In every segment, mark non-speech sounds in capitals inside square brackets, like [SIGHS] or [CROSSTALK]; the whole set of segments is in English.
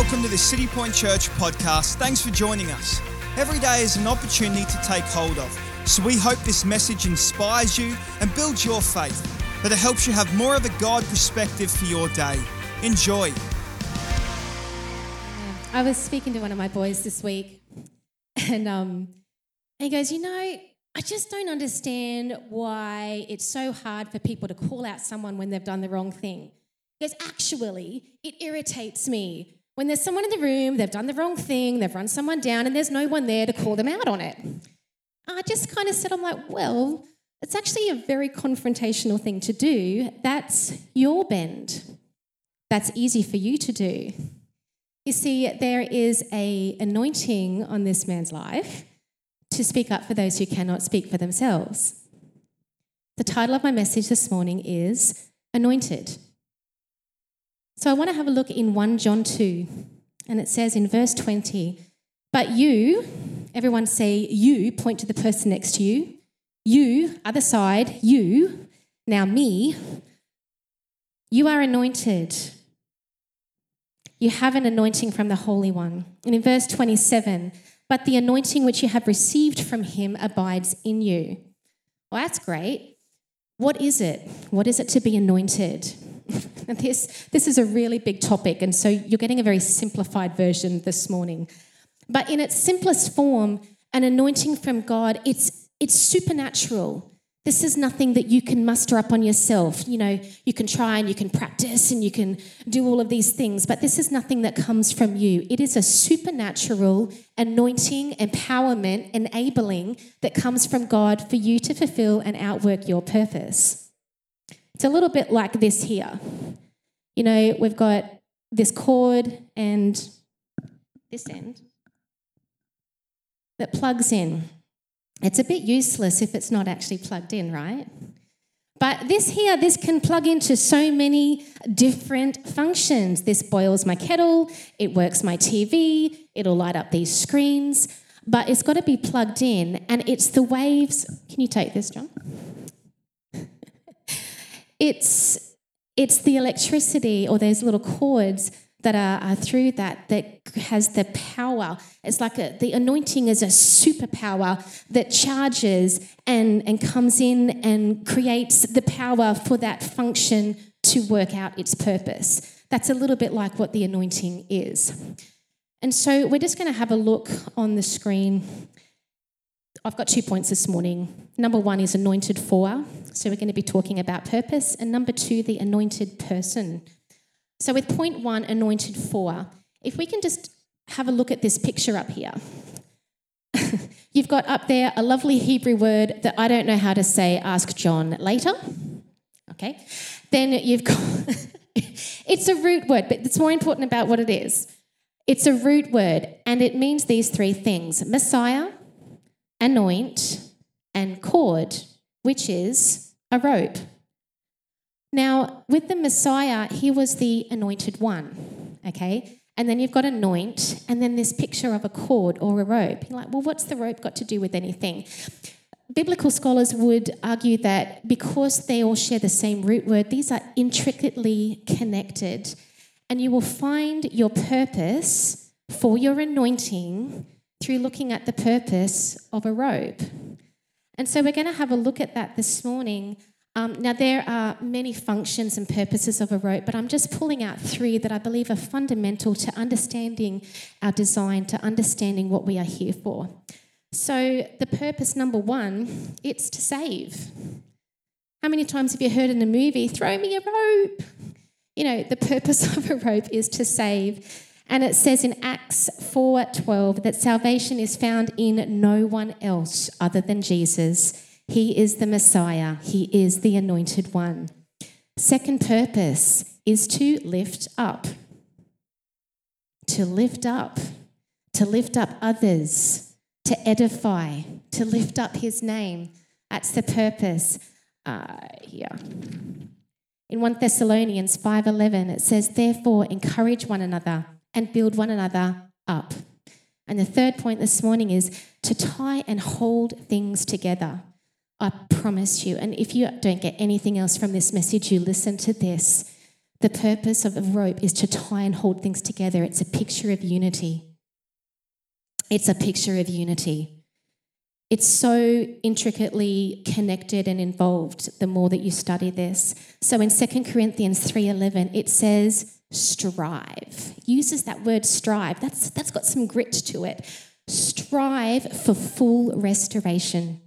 welcome to the City Point Church podcast. Thanks for joining us. Every day is an opportunity to take hold of, so we hope this message inspires you and builds your faith, that it helps you have more of a God perspective for your day. Enjoy. I was speaking to one of my boys this week, and um, he goes, You know, I just don't understand why it's so hard for people to call out someone when they've done the wrong thing. Because actually, it irritates me when there's someone in the room, they've done the wrong thing, they've run someone down, and there's no one there to call them out on it. I just kind of said, I'm like, well, it's actually a very confrontational thing to do. That's your bend. That's easy for you to do. You see, there is a anointing on this man's life to speak up for those who cannot speak for themselves. The title of my message this morning is Anointed. So I want to have a look in 1 John 2, and it says in verse 20, But you, everyone say you, point to the person next to you, you, other side, you, now me, you are anointed. You have an anointing from the Holy One. And in verse 27, but the anointing which you have received from him abides in you. Well, that's great. What is it? What is it to be anointed? This, this is a really big topic, and so you're getting a very simplified version this morning. But in its simplest form, an anointing from God, it's, it's supernatural. This is nothing that you can muster up on yourself. You know, you can try and you can practice and you can do all of these things, but this is nothing that comes from you. It is a supernatural anointing, empowerment, enabling that comes from God for you to fulfill and outwork your purpose. It's a little bit like this here. You know, we've got this cord and this end that plugs in. It's a bit useless if it's not actually plugged in, right? But this here, this can plug into so many different functions. This boils my kettle, it works my TV, it'll light up these screens, but it's got to be plugged in. And it's the waves. Can you take this, John? It's it's the electricity or those little cords that are, are, through that that has the power. It's like a, the anointing is a superpower that charges and, and comes in and creates the power for that function to work out its purpose. That's a little bit like what the anointing is. And so we're just going to have a look on the screen I've got two points this morning. Number one is anointed for. So we're going to be talking about purpose. And number two, the anointed person. So with point one, anointed for, if we can just have a look at this picture up here. [LAUGHS] You've got up there a lovely Hebrew word that I don't know how to say, ask John later. Okay. Then you've got, [LAUGHS] it's a root word, but it's more important about what it is. It's a root word, and it means these three things Messiah, anoint, and cord, which is a rope. Now, with the Messiah, he was the anointed one, okay? And then you've got anoint, and then this picture of a cord or a rope. You're like, well, what's the rope got to do with anything? Biblical scholars would argue that because they all share the same root word, these are intricately connected. And you will find your purpose for your anointing through looking at the purpose of a robe. And so we're going to have a look at that this morning. Um, now, there are many functions and purposes of a rope, but I'm just pulling out three that I believe are fundamental to understanding our design, to understanding what we are here for. So, the purpose number one, it's to save. How many times have you heard in a movie, throw me a rope? You know, the purpose [LAUGHS] of a rope is to save. And it says in Acts 4:12 that salvation is found in no one else other than Jesus. He is the Messiah. He is the anointed one. Second purpose is to lift up. To lift up. To lift up others. To edify. To lift up his name. That's the purpose. Uh, yeah. In 1 Thessalonians 5:11 it says therefore encourage one another and build one another up. And the third point this morning is to tie and hold things together. I promise you. And if you don't get anything else from this message, you listen to this. The purpose of a rope is to tie and hold things together. It's a picture of unity. It's a picture of unity. It's so intricately connected and involved the more that you study this. So in 2 Corinthians 3:11 it says strive. Uses that word strive. That's that's got some grit to it. Strive for full restoration.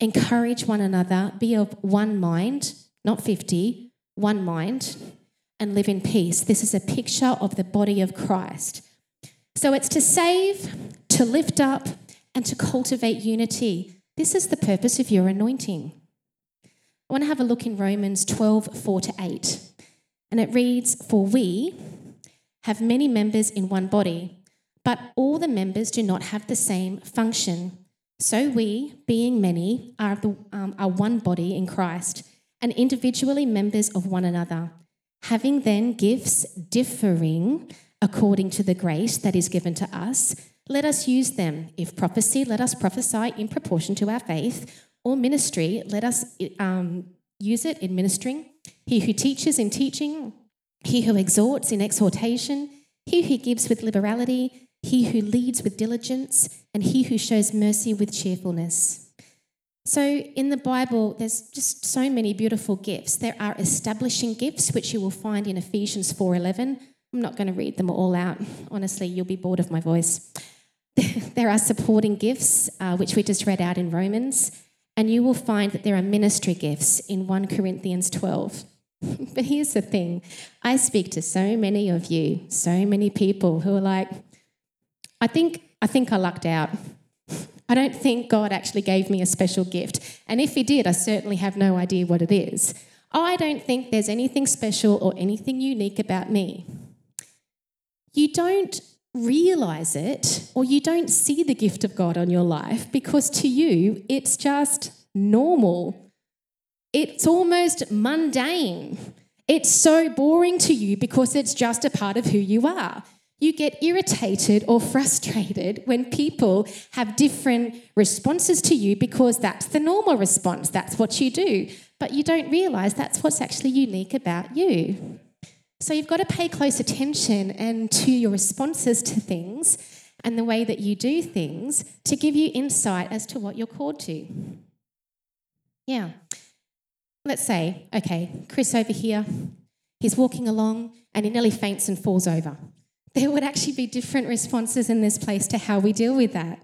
Encourage one another, be of one mind, not 50, one mind, and live in peace. This is a picture of the body of Christ. So it's to save, to lift up, and to cultivate unity. This is the purpose of your anointing. I want to have a look in Romans 12 4 to 8. And it reads, For we have many members in one body, but all the members do not have the same function. So we, being many, are, the, um, are one body in Christ, and individually members of one another, having then gifts differing according to the grace that is given to us let us use them. If prophecy, let us prophesy in proportion to our faith, or ministry, let us um, use it in ministering. He who teaches in teaching, he who exhorts in exhortation, he who gives with liberality, he who leads with diligence, and he who shows mercy with cheerfulness. So in the Bible, there's just so many beautiful gifts. There are establishing gifts, which you will find in Ephesians 4:11. I'm not going to read them all out. Honestly, you'll be bored of my voice. [LAUGHS] there are supporting gifts, uh, which we just read out in Romans, and you will find that there are ministry gifts in 1 Corinthians 12. [LAUGHS] but here's the thing I speak to so many of you, so many people who are like, I think, I think I lucked out. I don't think God actually gave me a special gift. And if He did, I certainly have no idea what it is. I don't think there's anything special or anything unique about me. You don't realize it or you don't see the gift of God on your life because to you it's just normal. It's almost mundane. It's so boring to you because it's just a part of who you are. You get irritated or frustrated when people have different responses to you because that's the normal response. That's what you do. But you don't realize that's what's actually unique about you. So you've got to pay close attention and to your responses to things and the way that you do things to give you insight as to what you're called to. Yeah. Let's say, okay, Chris over here, he's walking along and he nearly faints and falls over. [LAUGHS] There would actually be different responses in this place to how we deal with that.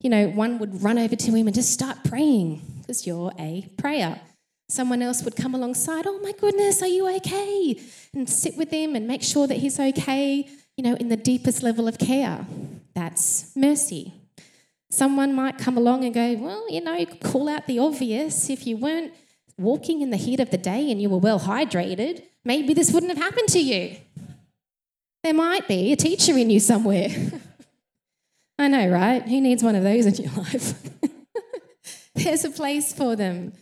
You know, one would run over to him and just start praying because you're a prayer. Someone else would come alongside, oh my goodness, are you okay? And sit with him and make sure that he's okay, you know, in the deepest level of care. That's mercy. Someone might come along and go, well, you know, call out the obvious. If you weren't walking in the heat of the day and you were well hydrated, maybe this wouldn't have happened to you. There might be a teacher in you somewhere. [LAUGHS] I know, right? Who needs one of those in your [LAUGHS] life? [LAUGHS] There's a place for them.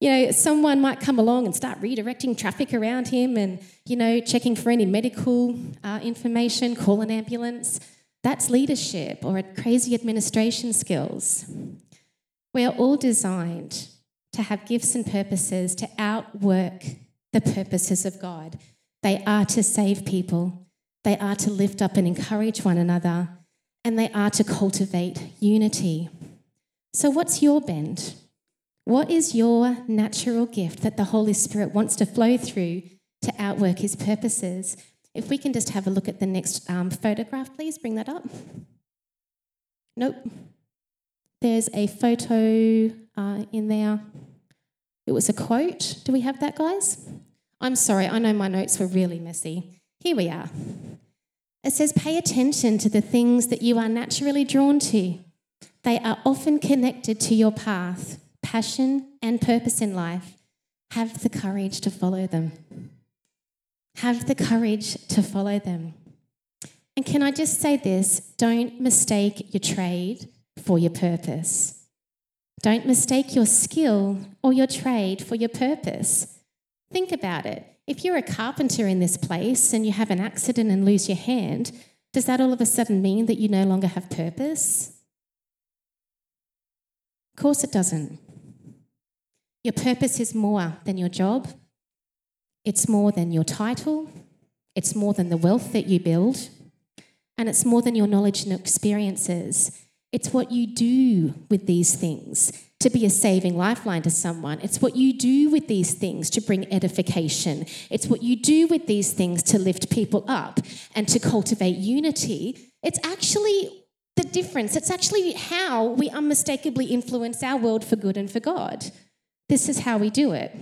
You know, someone might come along and start redirecting traffic around him and, you know, checking for any medical uh, information, call an ambulance. That's leadership or crazy administration skills. We are all designed to have gifts and purposes to outwork the purposes of God. They are to save people, they are to lift up and encourage one another, and they are to cultivate unity. So, what's your bend? What is your natural gift that the Holy Spirit wants to flow through to outwork his purposes? If we can just have a look at the next um, photograph, please bring that up. Nope. There's a photo uh, in there. It was a quote. Do we have that, guys? I'm sorry, I know my notes were really messy. Here we are. It says, Pay attention to the things that you are naturally drawn to. They are often connected to your path passion and purpose in life, have the courage to follow them. Have the courage to follow them. And can I just say this? Don't mistake your trade for your purpose. Don't mistake your skill or your trade for your purpose. Think about it. If you're a carpenter in this place and you have an accident and lose your hand, does that all of a sudden mean that you no longer have purpose? Of course it doesn't. Your purpose is more than your job, it's more than your title, it's more than the wealth that you build, and it's more than your knowledge and experiences. It's what you do with these things to be a saving lifeline to someone. It's what you do with these things to bring edification. It's what you do with these things to lift people up and to cultivate unity. It's actually the difference. It's actually how we unmistakably influence our world for good and for God. This is how we do it.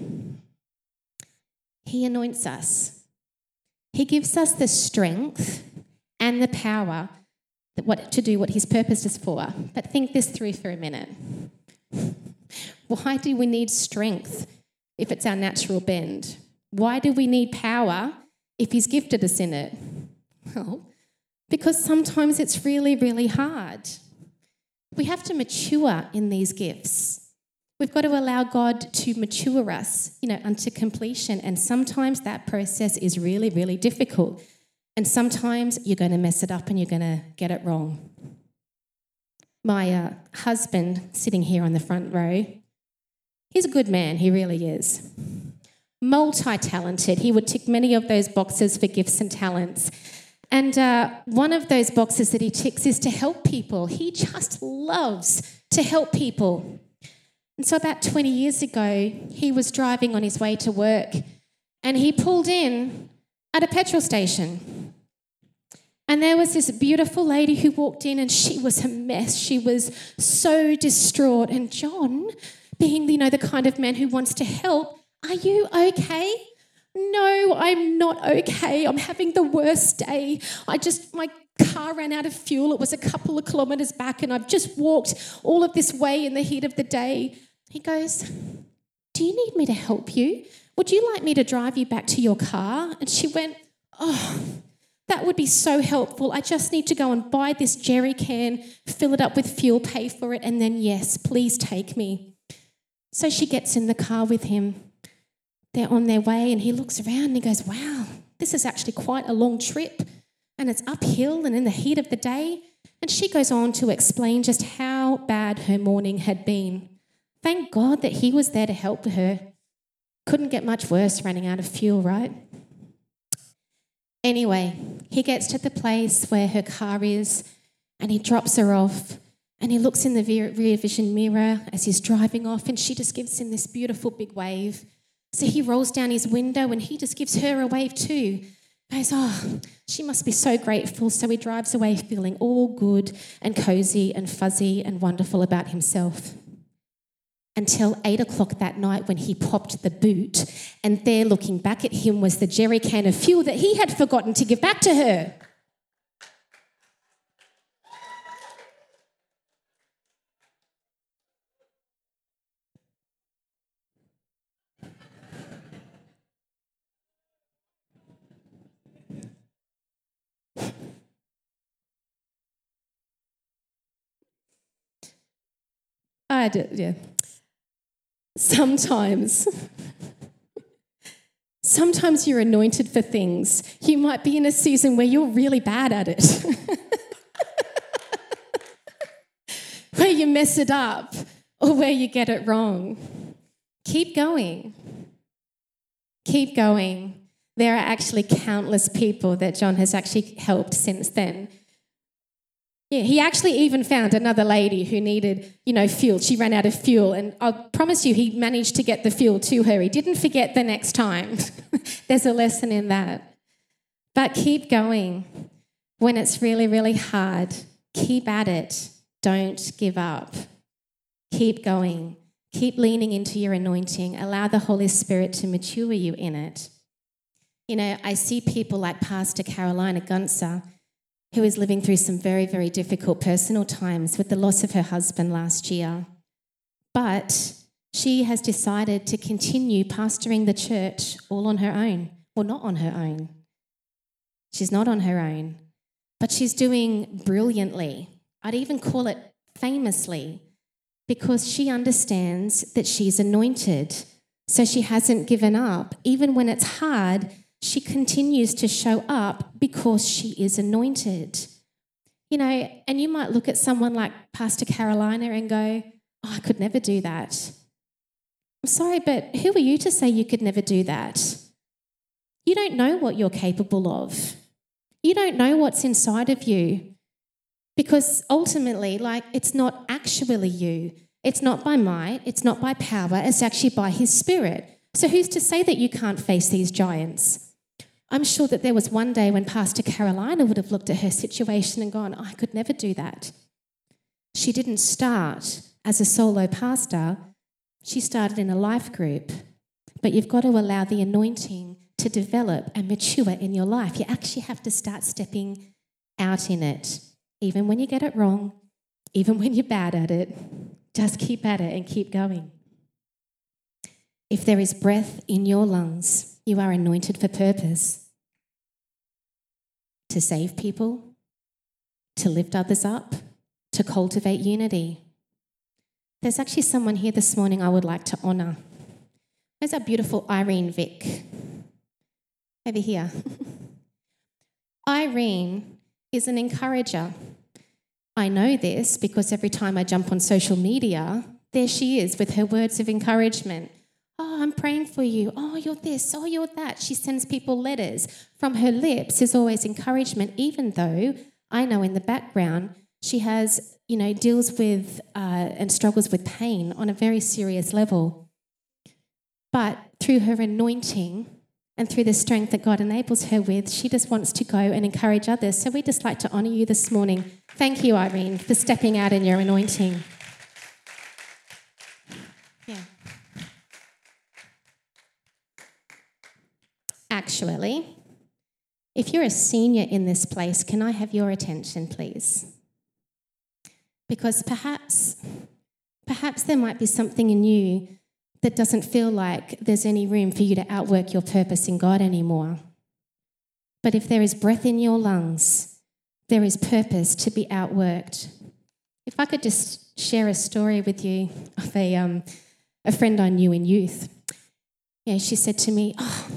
He anoints us, He gives us the strength and the power what, to do what He's purposed us for. But think this through for a minute. Why do we need strength if it's our natural bend? Why do we need power if He's gifted us in it? Well, because sometimes it's really, really hard. We have to mature in these gifts. We've got to allow God to mature us, you know, unto completion. And sometimes that process is really, really difficult. And sometimes you're going to mess it up and you're going to get it wrong. My uh, husband, sitting here on the front row, he's a good man, he really is. Multi talented. He would tick many of those boxes for gifts and talents. And uh, one of those boxes that he ticks is to help people. He just loves to help people. And so, about 20 years ago, he was driving on his way to work and he pulled in at a petrol station. And there was this beautiful lady who walked in and she was a mess. She was so distraught. And John, being you know the kind of man who wants to help, are you okay? No, I'm not okay. I'm having the worst day. I just my car ran out of fuel. It was a couple of kilometers back and I've just walked all of this way in the heat of the day. He goes, "Do you need me to help you? Would you like me to drive you back to your car? And she went, Oh, that would be so helpful. I just need to go and buy this jerry can, fill it up with fuel, pay for it, and then, yes, please take me. So she gets in the car with him. They're on their way, and he looks around and he goes, Wow, this is actually quite a long trip, and it's uphill and in the heat of the day. And she goes on to explain just how bad her morning had been. Thank God that he was there to help her. Couldn't get much worse running out of fuel, right? Anyway, he gets to the place where her car is and he drops her off and he looks in the rear vision mirror as he's driving off and she just gives him this beautiful big wave. So he rolls down his window and he just gives her a wave too. Goes, oh, she must be so grateful. So he drives away feeling all good and cozy and fuzzy and wonderful about himself until eight o'clock that night when he popped the boot, and there looking back at him was the jerry can of fuel that he had forgotten to give back to her. Yeah sometimes. Sometimes you're anointed for things. You might be in a season where you're really bad at it, [LAUGHS] where you mess it up or where you get it wrong. Keep going. Keep going. There are actually countless people that John has actually helped since then yeah, he actually even found another lady who needed, you know, fuel. She ran out of fuel, and I promise you, he managed to get the fuel to her. He didn't forget the next time. [LAUGHS] There's a lesson in that. But keep going. When it's really, really hard, keep at it. Don't give up. Keep going. Keep leaning into your anointing. Allow the Holy Spirit to mature you in it. You know, I see people like Pastor Carolina Gunzer who is living through some very, very difficult personal times with the loss of her husband last year. But she has decided to continue pastoring the church all on her own. Well, not on her own. She's not on her own, but she's doing brilliantly. I'd even call it famously because she understands that she's anointed. So she hasn't given up. Even when it's hard, she continues to show up because she is anointed. You know, and you might look at someone like Pastor Carolina and go, Oh, I could never do that. I'm sorry, but who are you to say you could never do that? You don't know what you're capable of. You don't know what's inside of you. Because ultimately, like, it's not actually you. It's not by might, it's not by power, it's actually by His Spirit. So, who's to say that you can't face these giants? I'm sure that there was one day when Pastor Carolina would have looked at her situation and gone, I could never do that. She didn't start as a solo pastor, she started in a life group. But you've got to allow the anointing to develop and mature in your life. You actually have to start stepping out in it, even when you get it wrong, even when you're bad at it. Just keep at it and keep going. If there is breath in your lungs, you are anointed for purpose to save people, to lift others up, to cultivate unity. There's actually someone here this morning I would like to honour. There's our beautiful Irene Vick. Over here. [LAUGHS] Irene is an encourager. I know this because every time I jump on social media, there she is with her words of encouragement. Oh, I'm praying for you. Oh, you're this. Oh, you're that. She sends people letters. From her lips is always encouragement, even though I know in the background she has, you know, deals with uh, and struggles with pain on a very serious level. But through her anointing and through the strength that God enables her with, she just wants to go and encourage others. So we just like to honour you this morning. Thank you, Irene, for stepping out in your anointing. Yeah. Actually, if you're a senior in this place, can I have your attention, please? Because perhaps, perhaps there might be something in you that doesn't feel like there's any room for you to outwork your purpose in God anymore. But if there is breath in your lungs, there is purpose to be outworked. If I could just share a story with you of a, um, a friend I knew in youth. Yeah, she said to me, Oh,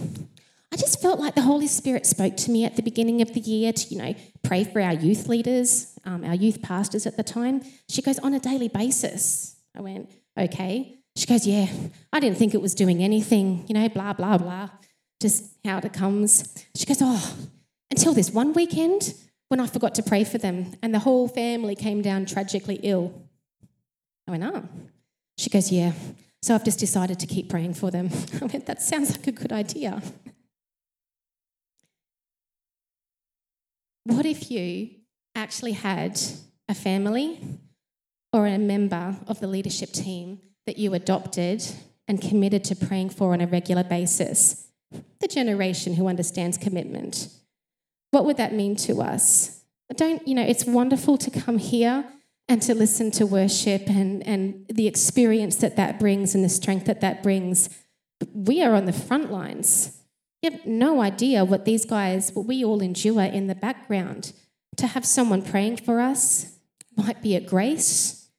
just felt like the Holy Spirit spoke to me at the beginning of the year to, you know, pray for our youth leaders, um, our youth pastors at the time. She goes, on a daily basis. I went, okay. She goes, yeah, I didn't think it was doing anything, you know, blah, blah, blah, just how it comes. She goes, oh, until this one weekend when I forgot to pray for them and the whole family came down tragically ill. I went, oh. She goes, yeah. So I've just decided to keep praying for them. [LAUGHS] I went, that sounds like a good idea. What if you actually had a family or a member of the leadership team that you adopted and committed to praying for on a regular basis? The generation who understands commitment. What would that mean to us? Don't, you know, it's wonderful to come here and to listen to worship and, and the experience that that brings and the strength that that brings. We are on the front lines. You have no idea what these guys, what we all endure in the background. To have someone praying for us might be a grace.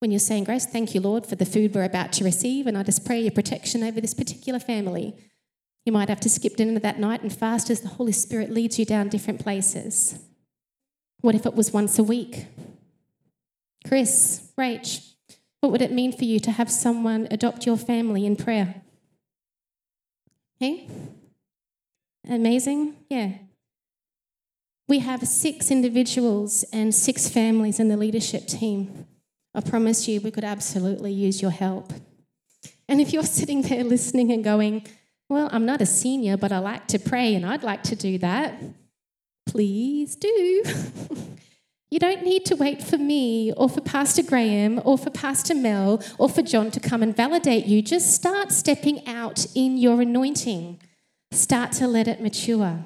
When you're saying, Grace, thank you, Lord, for the food we're about to receive, and I just pray your protection over this particular family. You might have to skip dinner that night and fast as the Holy Spirit leads you down different places. What if it was once a week? Chris, Rach, what would it mean for you to have someone adopt your family in prayer? Hey? Amazing? Yeah. We have six individuals and six families in the leadership team. I promise you, we could absolutely use your help. And if you're [LAUGHS] sitting there listening and going, Well, I'm not a senior, but I like to pray and I'd like to do that, please do. [LAUGHS] you don't need to wait for me or for Pastor Graham or for Pastor Mel or for John to come and validate you. Just start stepping out in your anointing. Start to let it mature.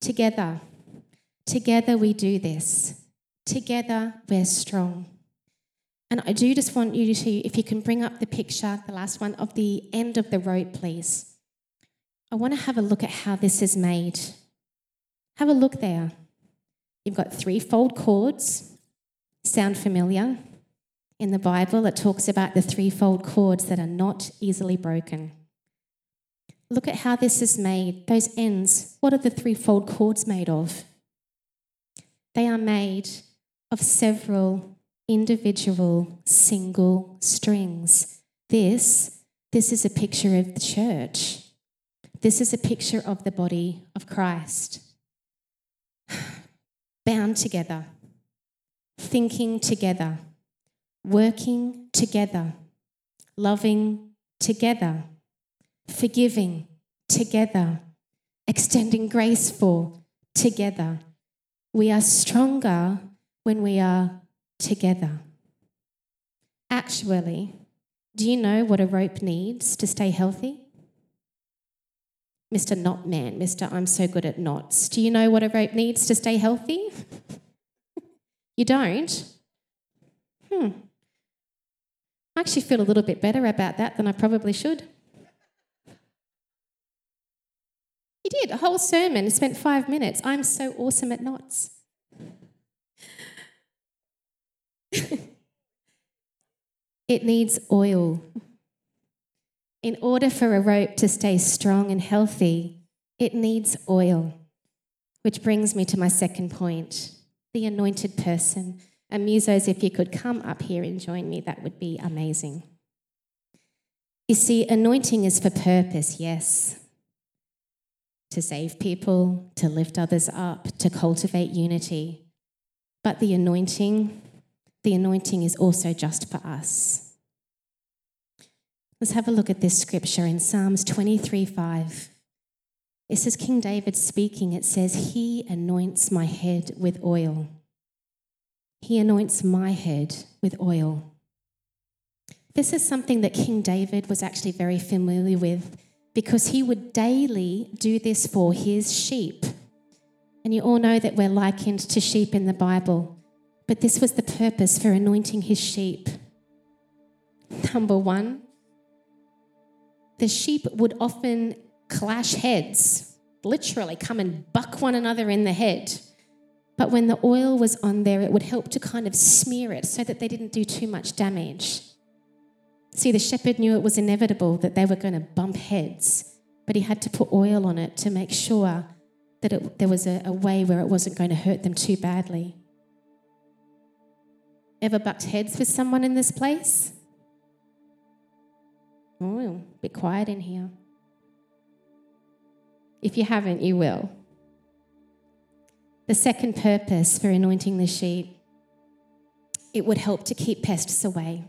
Together, together we do this. Together we're strong. And I do just want you to, if you can bring up the picture, the last one, of the end of the rope, please. I want to have a look at how this is made. Have a look there. You've got threefold cords. Sound familiar? In the Bible, it talks about the threefold cords that are not easily broken. Look at how this is made. Those ends, what are the threefold cords made of? They are made of several individual single strings. This, this is a picture of the church. This is a picture of the body of Christ. [SIGHS] Bound together, thinking together, working together, loving together, forgiving together, extending grace for together. We are stronger when we are together. Actually, do you know what a rope needs to stay healthy? Mr. Knot Man, Mr. I'm so good at knots. Do you know what a rope needs to stay healthy? [LAUGHS] you don't? Hmm. I actually feel a little bit better about that than I probably should. You did a whole sermon, spent five minutes. I'm so awesome at knots. [LAUGHS] it needs oil. In order for a rope to stay strong and healthy, it needs oil. Which brings me to my second point the anointed person. And musos, if you could come up here and join me, that would be amazing. You see, anointing is for purpose, yes. To save people, to lift others up, to cultivate unity. But the anointing, the anointing is also just for us. Let's have a look at this scripture in Psalms 23 5. This is King David speaking. It says, He anoints my head with oil. He anoints my head with oil. This is something that King David was actually very familiar with because he would daily do this for his sheep. And you all know that we're likened to sheep in the Bible, but this was the purpose for anointing his sheep. Number one, the sheep would often clash heads, literally come and buck one another in the head. But when the oil was on there, it would help to kind of smear it so that they didn't do too much damage. See, the shepherd knew it was inevitable that they were going to bump heads, but he had to put oil on it to make sure that it, there was a, a way where it wasn't going to hurt them too badly. Ever bucked heads with someone in this place? Oh, a bit quiet in here. If you haven't, you will. The second purpose for anointing the sheep, it would help to keep pests away.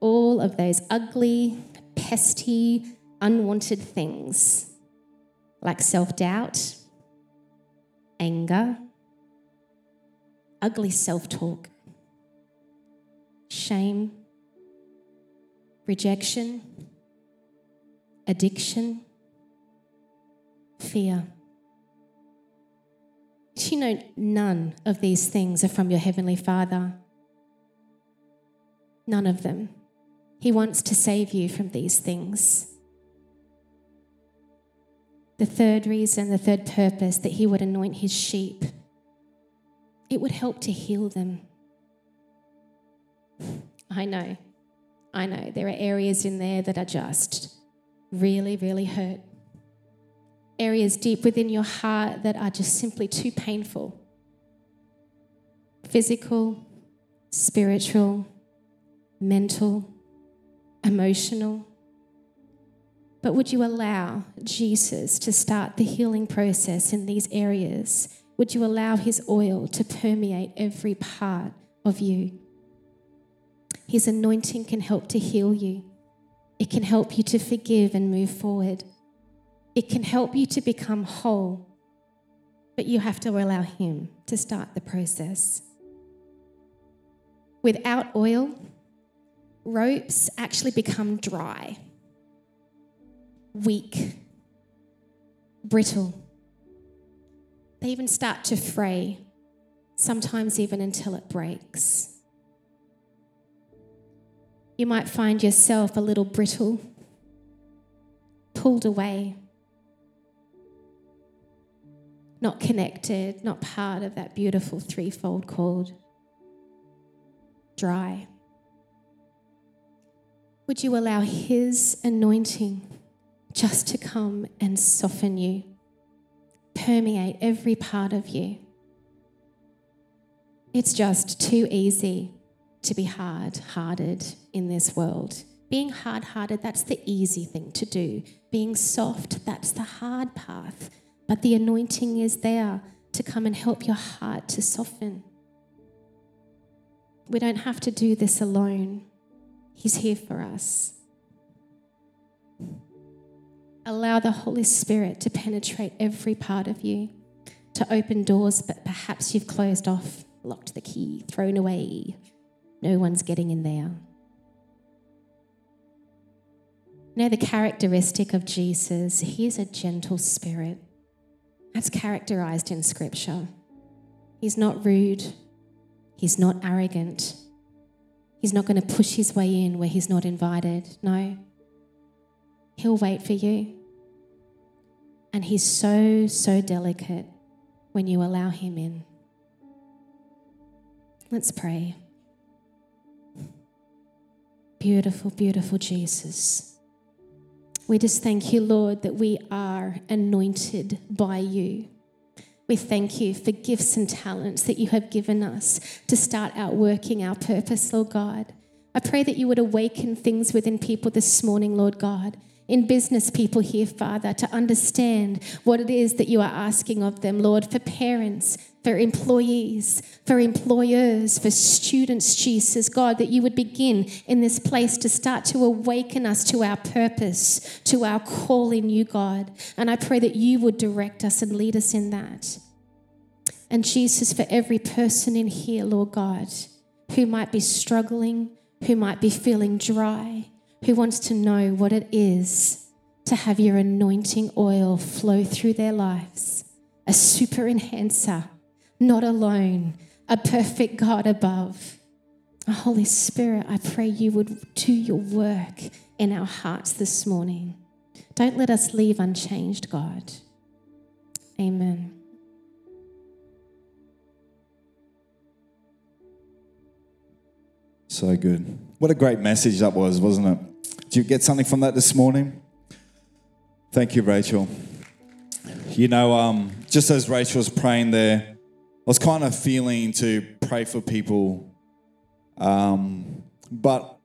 All of those ugly, pesty, unwanted things like self doubt, anger, ugly self talk, shame, rejection, addiction, fear. Do you know none of these things are from your Heavenly Father? None of them. He wants to save you from these things. The third reason, the third purpose that He would anoint His sheep, it would help to heal them. I know I know there are areas in there that are just really, really hurt. Areas deep within your heart that are just simply too painful. Physical, spiritual, mental, emotional. But would you allow Jesus to start the healing process in these areas? Would you allow his oil to permeate every part of you? His anointing can help to heal you. It can help you to forgive and move forward. It can help you to become whole. But you have to allow Him to start the process. Without oil, ropes actually become dry, weak, brittle. They even start to fray, sometimes even until it breaks you might find yourself a little brittle, pulled away, not connected, not part of that beautiful threefold cord, dry. Would you allow His anointing just to come and soften you, permeate every part of you? It's just too easy to be hard hearted in this world. Being hard hearted, that's the easy thing to do. Being soft, that's the hard path. But the anointing is there to come and help your heart to soften. We don't have to do this alone, He's here for us. Allow the Holy Spirit to penetrate every part of you, to open doors, but perhaps you've closed off, locked the key, thrown away. No one's getting in there. You know, the characteristic of Jesus, he's a gentle spirit. That's characterized in Scripture. He's not rude, he's not arrogant, he's not going to push his way in where he's not invited. No. He'll wait for you. And he's so, so delicate when you allow him in. Let's pray. Beautiful, beautiful Jesus. We just thank you, Lord, that we are anointed by you. We thank you for gifts and talents that you have given us to start outworking our purpose, Lord God. I pray that you would awaken things within people this morning, Lord God in business people here, Father, to understand what it is that you are asking of them, Lord, for parents, for employees, for employers, for students, Jesus, God, that you would begin in this place to start to awaken us to our purpose, to our call in you, God. And I pray that you would direct us and lead us in that. And Jesus, for every person in here, Lord God, who might be struggling, who might be feeling dry, who wants to know what it is to have your anointing oil flow through their lives. A super enhancer, not alone, a perfect God above. Oh, Holy Spirit, I pray you would do your work in our hearts this morning. Don't let us leave unchanged, God. Amen. So good. What a great message that was, wasn't it? Did you get something from that this morning? Thank you, Rachel. You know, um, just as Rachel was praying there, I was kind of feeling to pray for people. Um, but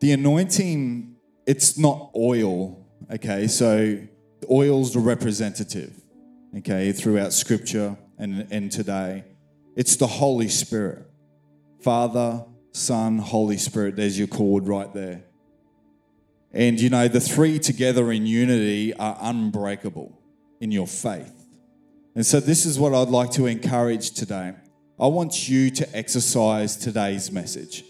the anointing, it's not oil, okay? So oil's the representative, okay, throughout scripture and, and today. It's the Holy Spirit. Father, Son, Holy Spirit, there's your cord right there. And you know, the three together in unity are unbreakable in your faith. And so, this is what I'd like to encourage today. I want you to exercise today's message.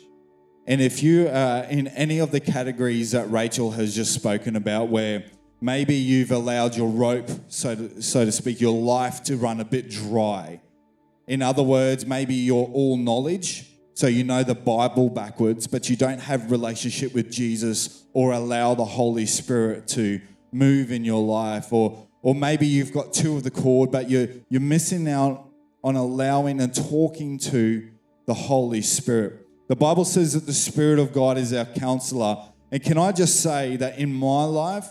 And if you are in any of the categories that Rachel has just spoken about, where maybe you've allowed your rope, so to, so to speak, your life to run a bit dry. In other words, maybe you're all knowledge so you know the Bible backwards, but you don't have relationship with Jesus or allow the Holy Spirit to move in your life, or or maybe you've got two of the cord, but you're you're missing out on allowing and talking to the Holy Spirit. The Bible says that the Spirit of God is our counselor. And can I just say that in my life,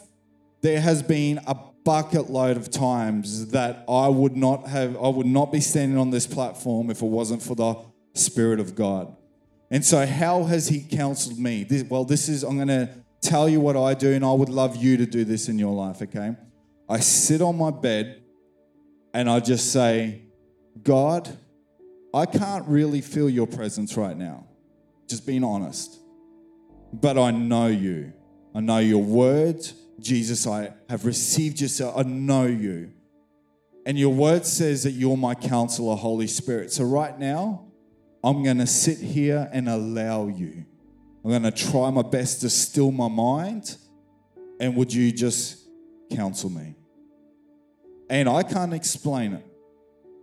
there has been a bucket load of times that I would not have I would not be standing on this platform if it wasn't for the Spirit of God. And so, how has He counseled me? This, well, this is, I'm going to tell you what I do, and I would love you to do this in your life, okay? I sit on my bed and I just say, God, I can't really feel your presence right now, just being honest. But I know you. I know your word. Jesus, I have received yourself. I know you. And your word says that you're my counselor, Holy Spirit. So right now, I'm going to sit here and allow you. I'm going to try my best to still my mind. And would you just counsel me? And I can't explain it.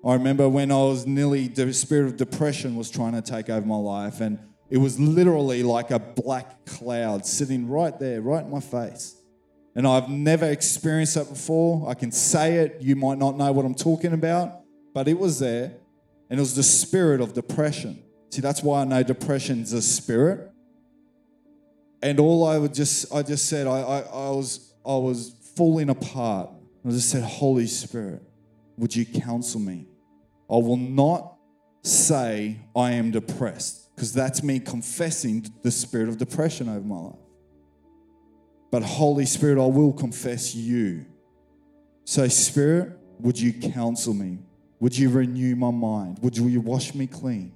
I remember when I was nearly, the spirit of depression was trying to take over my life. And it was literally like a black cloud sitting right there, right in my face. And I've never experienced that before. I can say it. You might not know what I'm talking about, but it was there and it was the spirit of depression. See, that's why I know depression's a spirit. And all I would just, I just said, I, I, I was, I was falling apart. I just said, Holy Spirit, would you counsel me? I will not say I am depressed because that's me confessing the spirit of depression over my life. but Holy Spirit, I will confess you. So, Spirit, would you counsel me? Would you renew my mind? Would you wash me clean?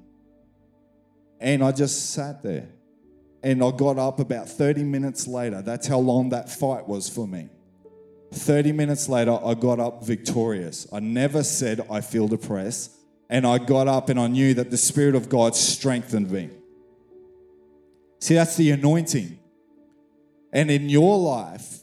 And I just sat there. And I got up about 30 minutes later. That's how long that fight was for me. 30 minutes later, I got up victorious. I never said I feel depressed. And I got up and I knew that the Spirit of God strengthened me. See, that's the anointing. And in your life,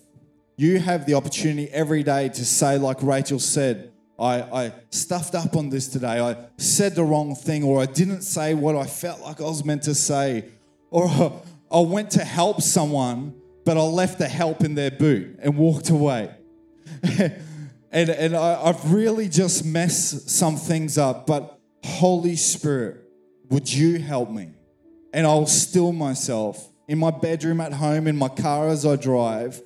you have the opportunity every day to say, like Rachel said, I, I stuffed up on this today. I said the wrong thing, or I didn't say what I felt like I was meant to say, or [LAUGHS] I went to help someone, but I left the help in their boot and walked away. [LAUGHS] and and I, I've really just messed some things up, but Holy Spirit, would you help me? And I'll still myself in my bedroom at home, in my car as I drive,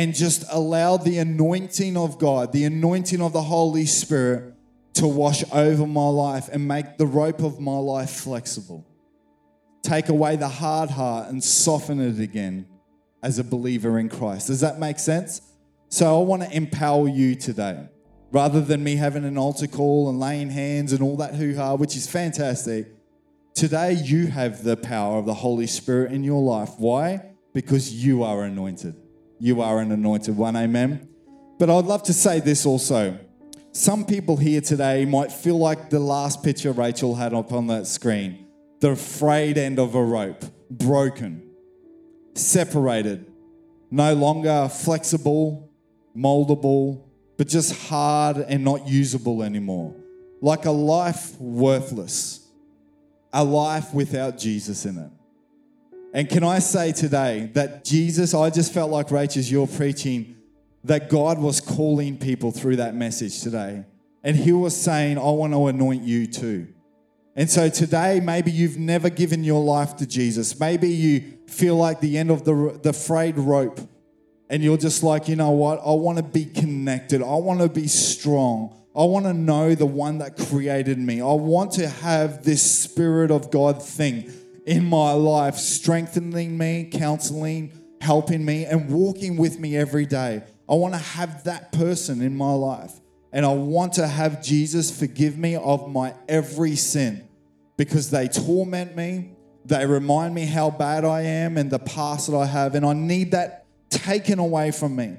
and just allow the anointing of God, the anointing of the Holy Spirit to wash over my life and make the rope of my life flexible. Take away the hard heart and soften it again as a believer in Christ. Does that make sense? So I want to empower you today. Rather than me having an altar call and laying hands and all that hoo ha, which is fantastic, today you have the power of the Holy Spirit in your life. Why? Because you are anointed. You are an anointed one. Amen. But I'd love to say this also. Some people here today might feel like the last picture Rachel had up on that screen the frayed end of a rope, broken, separated, no longer flexible, moldable, but just hard and not usable anymore. Like a life worthless, a life without Jesus in it. And can I say today that Jesus, I just felt like Rachel, you're preaching that God was calling people through that message today. And He was saying, I want to anoint you too. And so today, maybe you've never given your life to Jesus. Maybe you feel like the end of the, the frayed rope and you're just like, you know what? I want to be connected. I want to be strong. I want to know the one that created me. I want to have this Spirit of God thing in my life, strengthening me, counseling, helping me, and walking with me every day. I want to have that person in my life. And I want to have Jesus forgive me of my every sin because they torment me. They remind me how bad I am and the past that I have. And I need that taken away from me.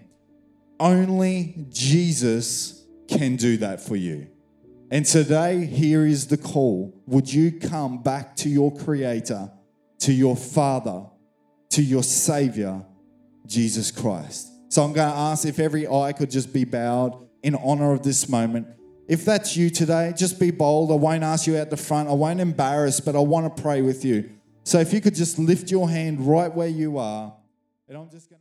Only Jesus can do that for you. And today, here is the call. Would you come back to your Creator, to your Father, to your Savior, Jesus Christ? So I'm going to ask if every eye could just be bowed in honor of this moment. If that's you today, just be bold. I won't ask you out the front. I won't embarrass, but I want to pray with you. So if you could just lift your hand right where you are, and I'm just going to